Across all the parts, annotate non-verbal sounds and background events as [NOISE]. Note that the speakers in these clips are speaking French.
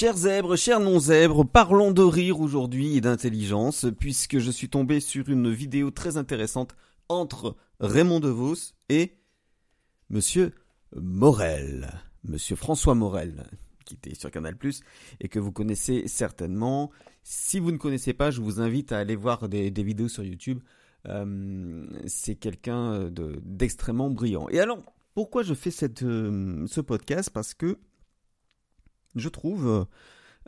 Chers zèbres, chers non-zèbres, parlons de rire aujourd'hui et d'intelligence, puisque je suis tombé sur une vidéo très intéressante entre Raymond DeVos et Monsieur Morel, Monsieur François Morel, qui était sur Canal+, et que vous connaissez certainement. Si vous ne connaissez pas, je vous invite à aller voir des, vidéos sur YouTube. Euh, c'est quelqu'un d'extrêmement brillant. Et alors, pourquoi je fais euh, ce podcast? Parce que je trouve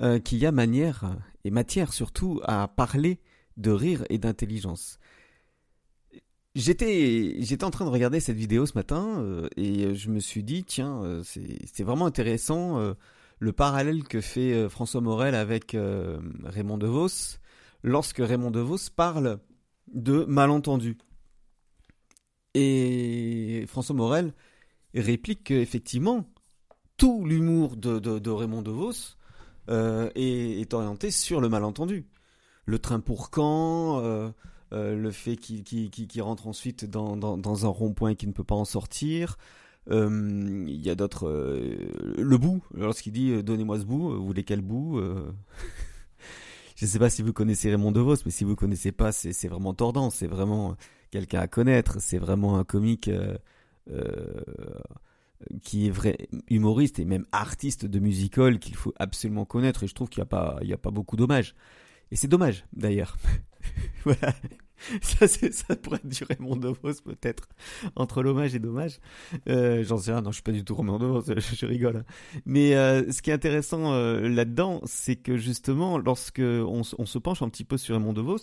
euh, qu'il y a manière, et matière surtout, à parler de rire et d'intelligence. J'étais, en train de regarder cette vidéo ce matin euh, et je me suis dit, tiens, euh, c'est vraiment intéressant le parallèle que fait François Morel avec Raymond DeVos lorsque Raymond DeVos parle de malentendus. Et François Morel réplique qu'effectivement, tout l'humour de, Raymond DeVos euh, est, orienté sur le malentendu. Le train pour quand, euh, euh, le fait qu'il rentre ensuite dans, dans, un rond-point et qu'il ne peut pas en sortir. Il y a d'autres. le bout, lorsqu'il dit Donnez-moi ce bout, vous voulez quel bout [LAUGHS] Je ne sais pas si vous connaissez Raymond DeVos, mais si vous ne connaissez pas, c'est vraiment tordant. C'est vraiment quelqu'un à connaître. C'est vraiment un comique qui est vrai humoriste et même artiste de musical qu'il faut absolument connaître et je trouve qu'il n'y a pas il y a pas beaucoup d'hommages. Et c'est dommage d'ailleurs. [LAUGHS] Voilà. Ça, ça pourrait durer mon Devos peut-être entre l'hommage et dommage. Euh, j'en sais rien. Non je suis pas du tout Romain Devos [LAUGHS] je, rigole hein. mais euh, ce qui est intéressant euh, là-dedans c'est que justement lorsque on, on, se penche un petit peu sur Raymond DeVos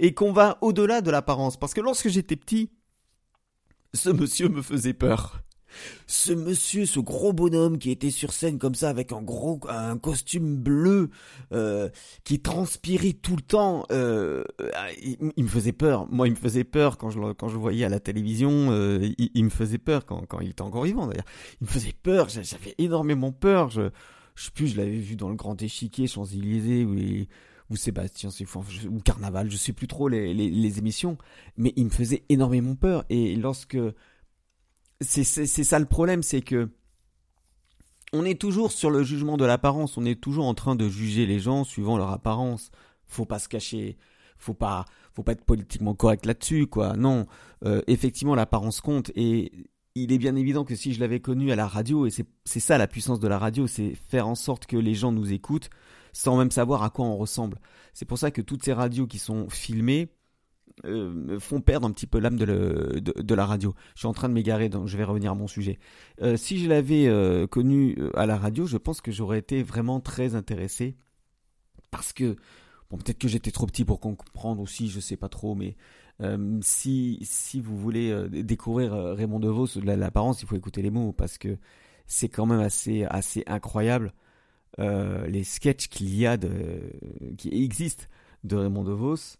et qu'on va au-delà de l'apparence. Parce que lorsque j'étais petit ce monsieur me faisait peur ce monsieur, ce gros bonhomme qui était sur scène comme ça avec un gros un costume bleu euh, qui transpirait tout le temps, euh, il, me faisait peur. Moi, il me faisait peur quand je quand je voyais à la télévision. Euh, il, me faisait peur quand quand il était encore vivant d'ailleurs. Il me faisait peur. J'avais énormément peur. Je je sais plus, je l'avais vu dans le Grand Échiquier, Champs-Élysées, ou, ou Sébastien, ou Carnaval, je sais plus trop les, les émissions, mais il me faisait énormément peur. Et lorsque c'est ça le problème, c'est que on est toujours sur le jugement de l'apparence, on est toujours en train de juger les gens suivant leur apparence. Faut pas se cacher, faut pas, faut pas être politiquement correct là-dessus, quoi. Non, euh, effectivement, l'apparence compte et il est bien évident que si je l'avais connu à la radio, et c'est ça la puissance de la radio, c'est faire en sorte que les gens nous écoutent sans même savoir à quoi on ressemble. C'est pour ça que toutes ces radios qui sont filmées, euh, font perdre un petit peu l'âme de, la radio. Je suis en train de m'égarer, donc je vais revenir à mon sujet. Euh, si je l'avais euh, connu à la radio, je pense que j'aurais été vraiment très intéressé parce que bon, peut-être que j'étais trop petit pour comprendre aussi, je sais pas trop, mais si si vous voulez découvrir Raymond DeVos, l'apparence, il faut écouter les mots parce que c'est quand même assez assez incroyable les sketchs qu'il y a de qui existent de Raymond DeVos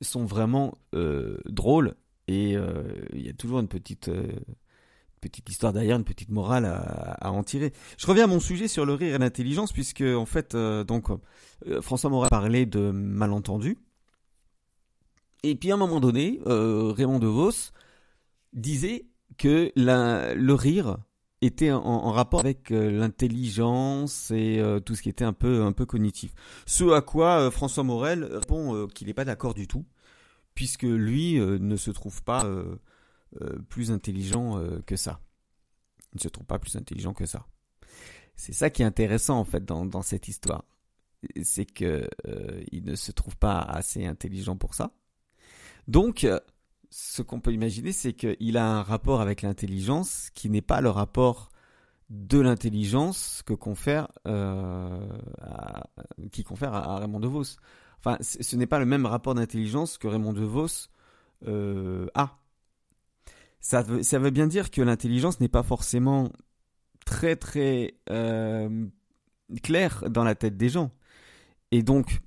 sont vraiment euh, drôles et euh, il y a toujours une petite euh, petite histoire derrière, une petite morale à, en tirer. Je reviens à mon sujet sur le rire et l'intelligence puisque en fait donc François Morat parlait de malentendus et puis à un moment donné Raymond DeVos disait que le rire était en, rapport avec l'intelligence et tout ce qui était un peu un peu cognitif. Ce à quoi François Morel répond qu'il n'est pas d'accord du tout, puisque lui ne se trouve pas plus intelligent que ça. Il ne se trouve pas plus intelligent que ça. C'est ça qui est intéressant en fait dans, dans cette histoire, c'est que il ne se trouve pas assez intelligent pour ça. Donc ce qu'on peut imaginer, c'est qu'il a un rapport avec l'intelligence qui n'est pas le rapport de l'intelligence que confère, euh, qui confère à, Raymond DeVos. Enfin, ce n'est pas le même rapport d'intelligence que Raymond DeVos euh, a. Ça veut, ça veut bien dire que l'intelligence n'est pas forcément très très euh, claire dans la tête des gens. Et donc,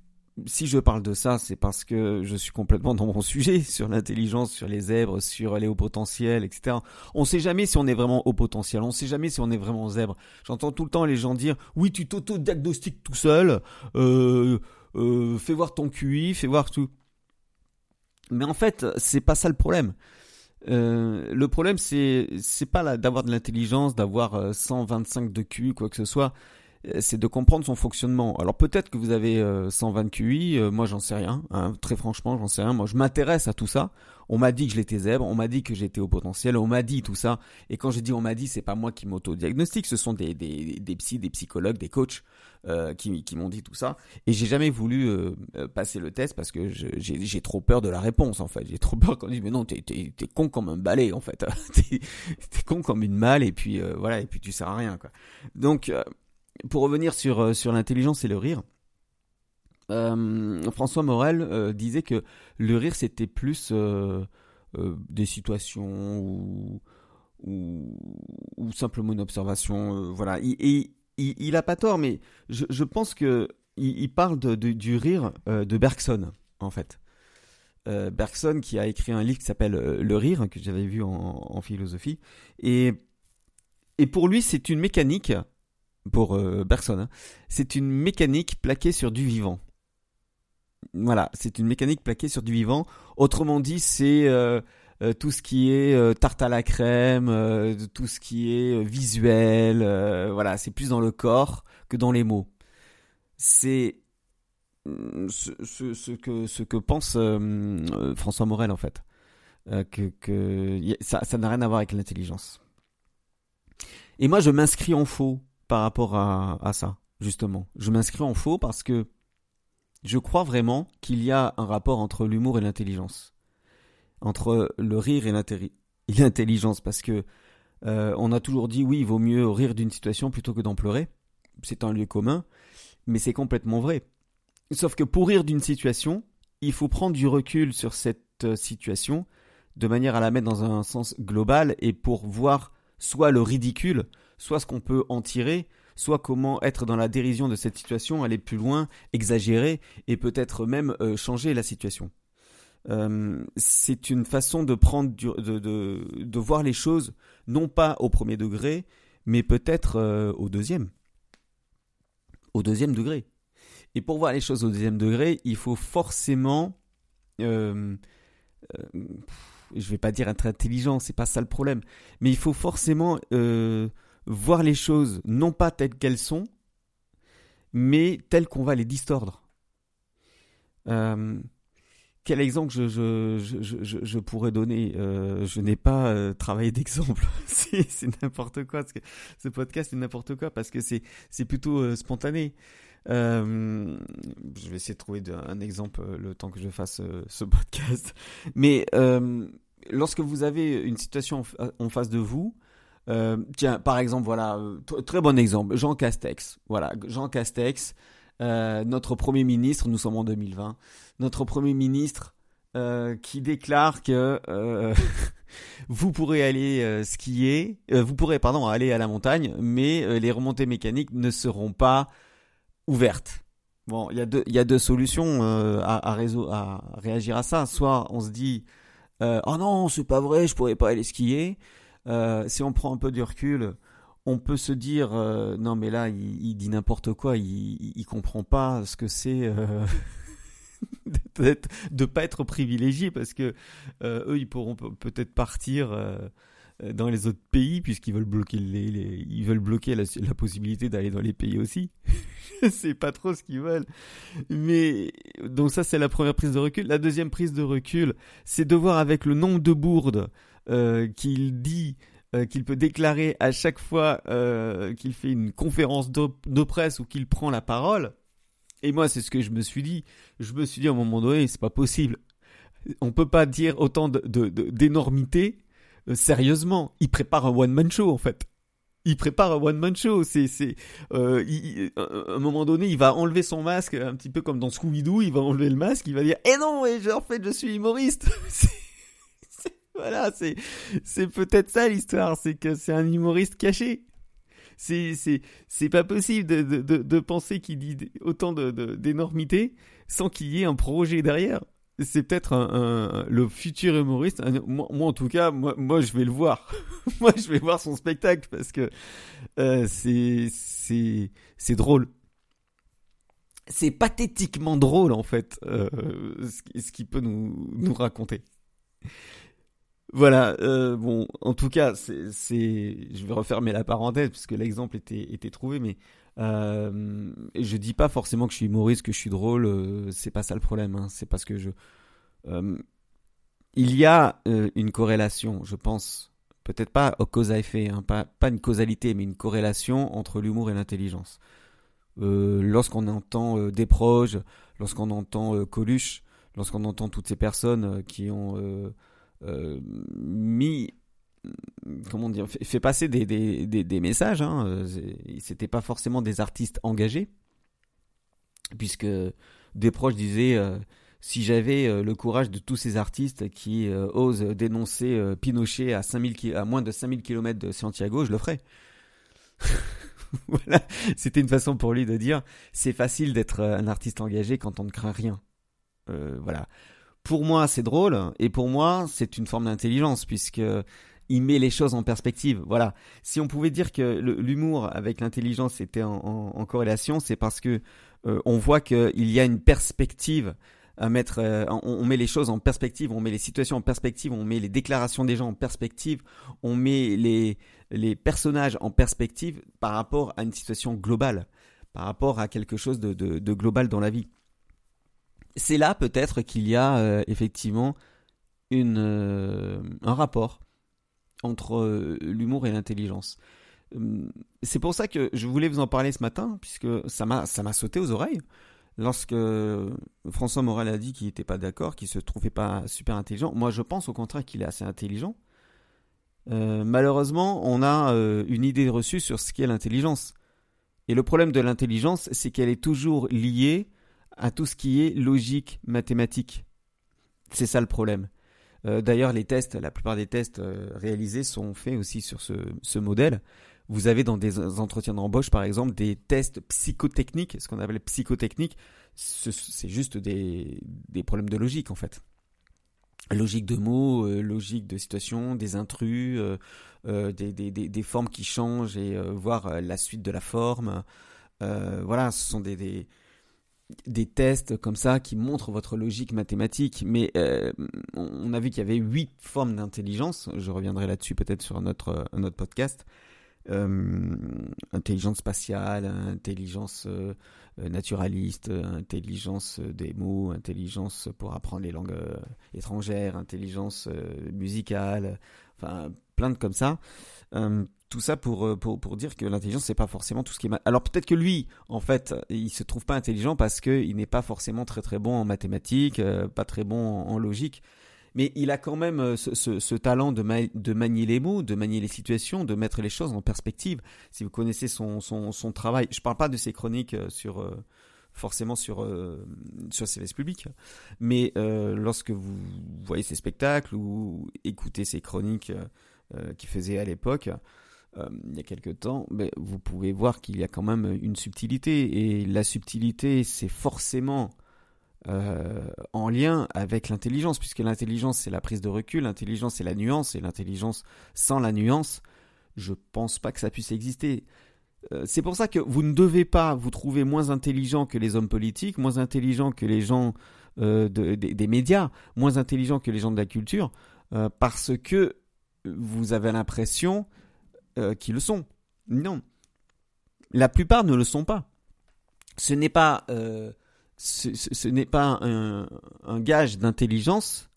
si je parle de ça, c'est parce que je suis complètement dans mon [LAUGHS] sujet sur l'intelligence, sur les zèbres, sur les hauts potentiels, etc. On sait jamais si on est vraiment haut potentiel, on sait jamais si on est vraiment zèbre. J'entends tout le temps les gens dire oui, tu t'auto-diagnostiques tout seul, euh, euh, fais voir ton QI, fais voir tout. Mais en fait, c'est pas ça le problème. Euh, le problème, c'est pas d'avoir de l'intelligence, d'avoir 125 de QI, quoi que ce soit c'est de comprendre son fonctionnement. Alors peut-être que vous avez 120 QI, moi j'en sais rien, hein, très franchement j'en sais rien. Moi je m'intéresse à tout ça. On m'a dit que j'étais zèbre, on m'a dit que j'étais au potentiel, on m'a dit tout ça. Et quand j'ai dit on m'a dit, c'est pas moi qui m'auto-diagnostique, ce sont des, des, des psys, des psychologues, des coachs euh, qui, qui m'ont dit tout ça. Et j'ai jamais voulu euh, euh, passer le test parce que j'ai trop peur de la réponse en fait. J'ai trop peur qu'on dise mais non t'es es, con comme un balai en fait. [LAUGHS] t'es con comme une malle et puis voilà et puis tu sers à rien quoi. Donc pour revenir sur sur l'intelligence et le rire. François Morel disait que le rire c'était plus des situations ou, ou, simplement une observation. voilà. Et, il, a pas tort, mais je, pense que il, parle du rire euh, de Bergson, en fait. Euh, Bergson qui a écrit un livre qui s'appelle euh, Le rire, que j'avais vu en, philosophie. Et, et pour lui, c'est une mécanique, pour Bergson, hein, c'est une mécanique plaquée sur du vivant. Voilà, c'est une mécanique plaquée sur du vivant. Autrement dit, c'est euh, tout ce qui est euh, tarte à la crème, euh, tout ce qui est visuel, voilà, c'est plus dans le corps que dans les mots. C'est mm, ce, que, pense François Morel en fait. que, ça n'a rien à voir avec l'intelligence. Et moi, je m'inscris en faux par rapport à, ça, justement. Je m'inscris en faux parce que je crois vraiment qu'il y a un rapport entre l'humour et l'intelligence entre le rire et l'intelligence parce que euh, on a toujours dit oui, il vaut mieux rire d'une situation plutôt que d'en pleurer. C'est un lieu commun, mais c'est complètement vrai. Sauf que pour rire d'une situation, il faut prendre du recul sur cette euh, situation de manière à la mettre dans un sens global et pour voir soit le ridicule, soit ce qu'on peut en tirer, soit comment être dans la dérision de cette situation, aller plus loin, exagérer et peut-être même euh, changer la situation. Euh, c'est une façon de prendre voir les choses non pas au premier degré, mais peut-être euh, au deuxième. Au deuxième degré. Et pour voir les choses au deuxième degré, il faut forcément, je vais pas dire être intelligent, c'est pas ça le problème, mais il faut forcément voir les choses non pas telles qu'elles sont, mais telles qu'on va les distordre. Euh, quel exemple je, je, je, je pourrais donner? Euh, Je n'ai pas euh, travaillé d'exemple. [LAUGHS] c'est n'importe quoi. Ce podcast, c'est n'importe quoi parce que c'est plutôt spontané. je vais essayer de trouver un exemple le temps que je fasse ce podcast. Mais lorsque vous avez une situation en, face de vous, tiens, par exemple, voilà, très bon exemple, Jean Castex. Voilà, Jean Castex. Euh, notre Premier ministre, nous sommes en 2020, notre Premier ministre euh, qui déclare que euh, [LAUGHS] vous pourrez aller skier, vous pourrez pardon aller à la montagne, mais les remontées mécaniques ne seront pas ouvertes. Bon, il y a deux il y a deux solutions à, à, à réagir à ça. Soit on se dit oh non c'est pas vrai, je pourrais pas aller skier. Si on prend un peu du recul, on peut se dire euh, non mais là il, dit n'importe quoi, il, il, comprend pas ce que c'est euh, [LAUGHS] de pas être privilégié parce que euh, eux ils pourront peut-être partir dans les autres pays puisqu'ils veulent bloquer les, ils veulent bloquer la, possibilité d'aller dans les pays aussi. [LAUGHS] c'est pas trop ce qu'ils veulent. Mais donc ça c'est la première prise de recul. La deuxième prise de recul, c'est de voir avec le nombre de bourdes qu'il dit euh, qu'il peut déclarer à chaque fois euh, qu'il fait une conférence de, presse ou qu'il prend la parole. Et moi, c'est ce que je me suis dit. Je me suis dit à un moment donné, c'est pas possible. On peut pas dire autant de, d'énormité euh, sérieusement. Il prépare un one man show en fait. Il prépare un one man show. C'est, c'est, à un moment donné, il va enlever son masque, un petit peu comme dans Scooby Doo. Il va enlever le masque. Il va dire, eh non, et en fait, je suis humoriste. [LAUGHS] Voilà, c'est c'est peut-être ça l'histoire, c'est que c'est un humoriste caché. C'est c'est c'est pas possible de de, de, penser qu'il dit autant d'énormités sans qu'il y ait un projet derrière. C'est peut-être un, le futur humoriste. Moi, en tout cas, moi, moi je vais le voir. [LAUGHS] moi je vais voir son spectacle parce que euh, c'est c'est c'est drôle c'est pathétiquement drôle en fait euh, ce qu'il peut nous, nous raconter. Voilà, euh, bon, en tout cas, c'est, je vais refermer la parenthèse puisque l'exemple était, trouvé, mais Euh, je dis pas forcément que je suis humoriste, que je suis drôle, euh, c'est pas ça le problème. Hein. c'est parce que je. Euh, il y a une corrélation, je pense, peut-être pas au cause à effet, hein, pas, pas une causalité, mais une corrélation entre l'humour et l'intelligence. lorsqu'on entend des proches, lorsqu'on entend Coluche, lorsqu'on entend toutes ces personnes qui ont mis comment dire, fait, passer des, des, des, messages. Hein. Euh, c'était pas forcément des artistes engagés, puisque des proches disaient euh, si j'avais euh, le courage de tous ces artistes qui osent dénoncer Pinochet à, 5000, à moins de 5000 km de Santiago, je le ferais. [LAUGHS] voilà, c'était une façon pour lui de dire c'est facile d'être un artiste engagé quand on ne craint rien. voilà. Pour moi, c'est drôle, et pour moi, c'est une forme d'intelligence, puisque il met les choses en perspective. Voilà. Si on pouvait dire que l'humour avec l'intelligence était en, corrélation, c'est parce que euh, on voit qu'il y a une perspective à mettre. Euh, on, met les choses en perspective, on met les situations en perspective, on met les déclarations des gens en perspective, on met les personnages en perspective par rapport à une situation globale, par rapport à quelque chose de, global dans la vie. C'est là peut-être qu'il y a euh, effectivement une, un rapport entre euh, l'humour et l'intelligence. Hum, c'est pour ça que je voulais vous en parler ce matin, puisque ça m'a sauté aux oreilles lorsque François Morel a dit qu'il n'était pas d'accord, qu'il se trouvait pas super intelligent. Moi, je pense au contraire qu'il est assez intelligent. Euh, malheureusement, on a euh, une idée reçue sur ce qu'est l'intelligence. Et le problème de l'intelligence, c'est qu'elle est toujours liée à tout ce qui est logique mathématique. C'est ça le problème. Euh, d'ailleurs, les tests, la plupart des tests euh, réalisés sont faits aussi sur ce, modèle. Vous avez dans des entretiens d'embauche, par exemple, des tests psychotechniques, ce qu'on appelle psychotechniques. C'est juste des, problèmes de logique, en fait. Logique de mots, euh, logique de situation, des intrus, des, formes qui changent et voir la suite de la forme. voilà, ce sont des, des tests comme ça qui montrent votre logique mathématique, mais euh, on a vu qu'il y avait huit formes d'intelligence. Je reviendrai là-dessus peut-être sur notre, un autre podcast. Euh, intelligence spatiale, intelligence euh, naturaliste, intelligence des mots, intelligence pour apprendre les langues étrangères, intelligence musicale, enfin plein de comme ça tout ça pour, euh, pour, pour dire que l'intelligence, c'est pas forcément tout ce qui est. Alors peut-être que lui, en fait, il se trouve pas intelligent parce qu'il n'est pas forcément très très bon en mathématiques, euh, pas très bon en, logique. Mais il a quand même euh, ce, talent de, de manier les mots, de manier les situations, de mettre les choses en perspective. Si vous connaissez son, son, son travail, je parle pas de ses chroniques sur forcément sur sur service public, mais lorsque vous voyez ses spectacles ou écoutez ses chroniques qu'il faisait à l'époque, euh, il y a quelques temps, mais vous pouvez voir qu'il y a quand même une subtilité. Et la subtilité, c'est forcément euh, en lien avec l'intelligence, puisque l'intelligence, c'est la prise de recul, l'intelligence, c'est la nuance, et l'intelligence sans la nuance, je pense pas que ça puisse exister. Euh, c'est pour ça que vous ne devez pas vous trouver moins intelligent que les hommes politiques, moins intelligent que les gens des médias, moins intelligent que les gens de la culture, parce que vous avez l'impression euh, qui le sont. Non. La plupart ne le sont pas. Ce n'est pas, euh, ce, n'est pas un, gage d'intelligence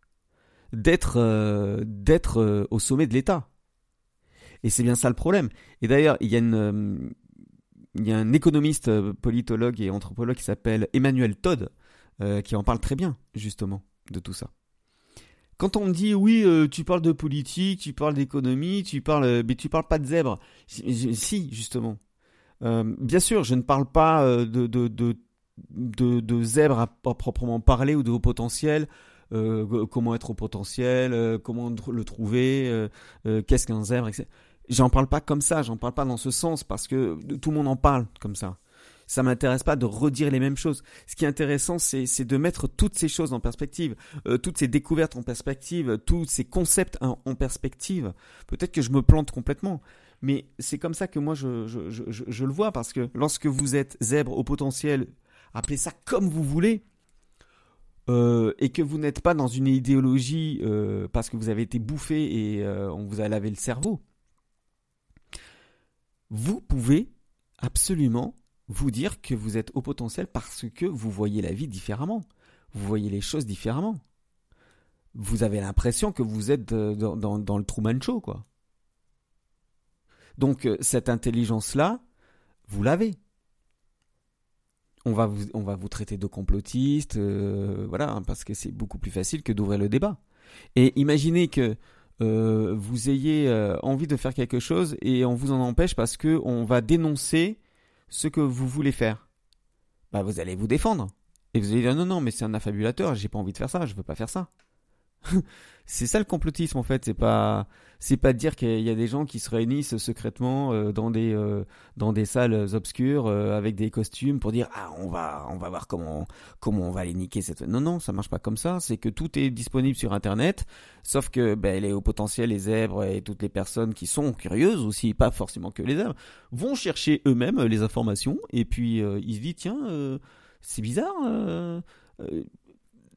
euh, d'être au sommet de l'État. Et c'est bien ça le problème. Et d'ailleurs, il y a a un économiste, politologue et anthropologue qui s'appelle Emmanuel Todd qui en parle très bien justement de tout ça. Quand on me dit oui, euh, tu parles de politique, tu parles d'économie, tu parles, euh, mais tu parles pas de zèbre. Si, justement. Euh, bien sûr, je ne parle pas de, zèbre à, proprement parler ou de haut potentiel. comment être au potentiel, comment le trouver, qu'est-ce qu'un zèbre, etc. J'en parle pas comme ça, j'en parle pas dans ce sens parce que tout le monde en parle comme ça ça m'intéresse pas de redire les mêmes choses. Ce qui est intéressant, c'est de mettre toutes ces choses en perspective, euh, toutes ces découvertes en perspective, tous ces concepts en, perspective. Peut-être que je me plante complètement, mais c'est comme ça que moi je, le vois, parce que lorsque vous êtes zèbre au potentiel, appelez ça comme vous voulez, euh, et que vous n'êtes pas dans une idéologie euh, parce que vous avez été bouffé et on vous a lavé le cerveau, vous pouvez absolument vous dire que vous êtes au potentiel parce que vous voyez la vie différemment. Vous voyez les choses différemment. Vous avez l'impression que vous êtes dans, dans, le Truman Show, quoi. Donc, euh, cette intelligence-là, vous l'avez. On va vous, on va vous traiter de complotiste, euh, voilà, hein, parce que c'est beaucoup plus facile que d'ouvrir le débat. Et imaginez que euh, vous ayez envie de faire quelque chose et on vous en empêche parce que on va dénoncer ce que vous voulez faire, bah vous allez vous défendre. Et vous allez dire non, non, mais c'est un affabulateur, j'ai pas envie de faire ça, je veux pas faire ça. [LAUGHS] c'est ça le complotisme en fait, c'est pas c'est pas dire qu'il y a des gens qui se réunissent secrètement euh, dans des euh, dans des salles obscures euh, avec des costumes pour dire ah on va on va voir comment comment on va les niquer cette non non ça marche pas comme ça c'est que tout est disponible sur internet sauf que ben les au potentiel les zèbres et toutes les personnes qui sont curieuses aussi pas forcément que les zèbres vont chercher eux-mêmes les informations et puis ils se disent tiens c'est bizarre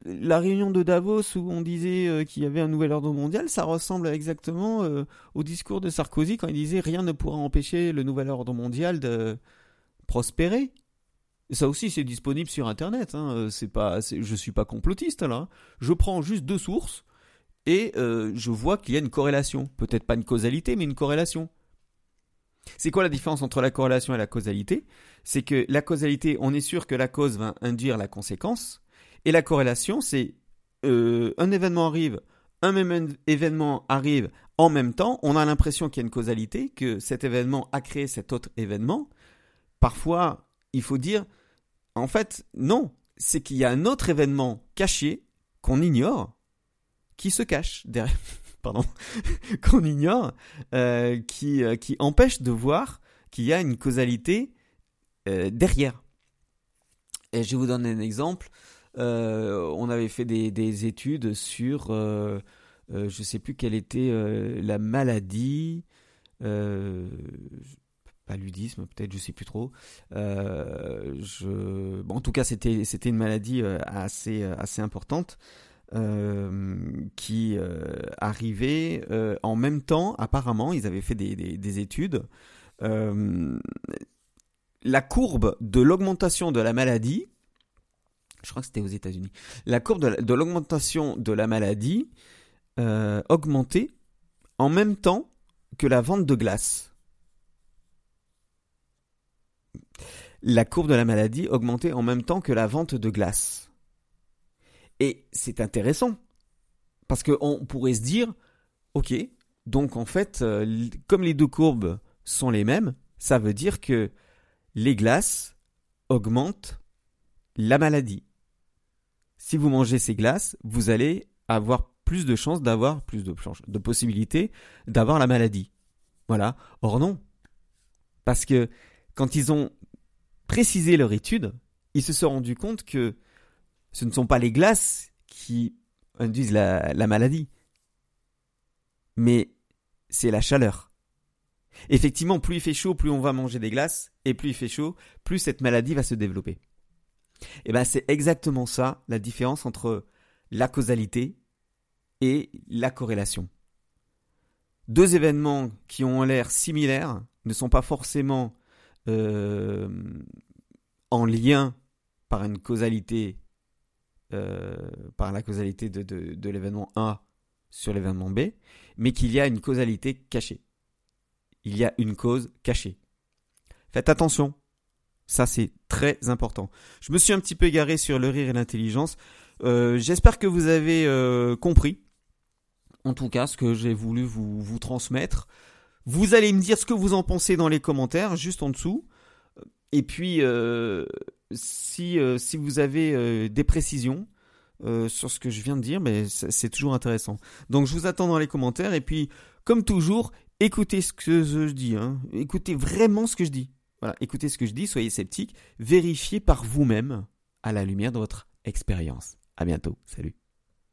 la réunion de Davos où on disait euh, qu'il y avait un nouvel ordre mondial, ça ressemble exactement euh, au discours de Sarkozy quand il disait rien ne pourra empêcher le nouvel ordre mondial de prospérer. ça aussi, c'est disponible sur Internet. Hein. Euh, c'est pas, je suis pas complotiste là. Je prends juste deux sources et je vois qu'il y a une corrélation. Peut-être pas une causalité, mais une corrélation. C'est quoi la différence entre la corrélation et la causalité? C'est que la causalité, on est sûr que la cause va induire la conséquence, et la corrélation, c'est euh, un événement arrive, un même événement arrive en même temps, on a l'impression qu'il y a une causalité, que cet événement a créé cet autre événement. Parfois, il faut dire, en fait, non, c'est qu'il y a un autre événement caché qu'on ignore, qui se cache derrière, [LAUGHS] pardon, [LAUGHS] qu'on ignore, euh, qui, euh, qui empêche de voir qu'il y a une causalité derrière. Et je vous donne un exemple. Euh, on avait fait des, études sur, euh, euh, je ne sais plus quelle était la maladie, paludisme peut-être, je sais plus trop. en tout cas, c'était une maladie assez importante. qui arrivait en même temps, apparemment, ils avaient fait des études. la courbe de l'augmentation de la maladie je crois que c'était aux États-Unis, la courbe de l'augmentation de, la maladie euh, augmentait en même temps que la vente de glace. La courbe de la maladie augmentait en même temps que la vente de glace. Et c'est intéressant, parce qu'on pourrait se dire, ok, donc en fait, euh, comme les deux courbes sont les mêmes, ça veut dire que les glaces augmentent la maladie si vous mangez ces glaces, vous allez avoir plus de chances d'avoir plus de, de possibilités d'avoir la maladie. Voilà. Or non. Parce que quand ils ont précisé leur étude, ils se sont rendus compte que ce ne sont pas les glaces qui induisent la, la maladie, mais c'est la chaleur. Effectivement, plus il fait chaud, plus on va manger des glaces, et plus il fait chaud, plus cette maladie va se développer. Et eh ben c'est exactement ça la différence entre la causalité et la corrélation. Deux événements qui ont l'air similaires ne sont pas forcément euh, en lien par une causalité, euh, par la causalité de, de l'événement A sur l'événement B, mais qu'il y a une causalité cachée. Il y a une cause cachée. Faites attention, ça, c'est très important. Je me suis un petit peu égaré sur le rire et l'intelligence. Euh, j'espère que vous avez euh, compris, en tout cas, ce que j'ai voulu vous, transmettre. Vous allez me dire ce que vous en pensez dans les commentaires, juste en dessous. Et puis, euh, si, vous avez des précisions sur ce que je viens de dire, mais c'est toujours intéressant. Donc, je vous attends dans les commentaires. Et puis, comme toujours, écoutez ce que je dis. Hein. Écoutez vraiment ce que je dis. Voilà, écoutez ce que je dis, soyez sceptiques, vérifiez par vous-même à la lumière de votre expérience. À bientôt, salut.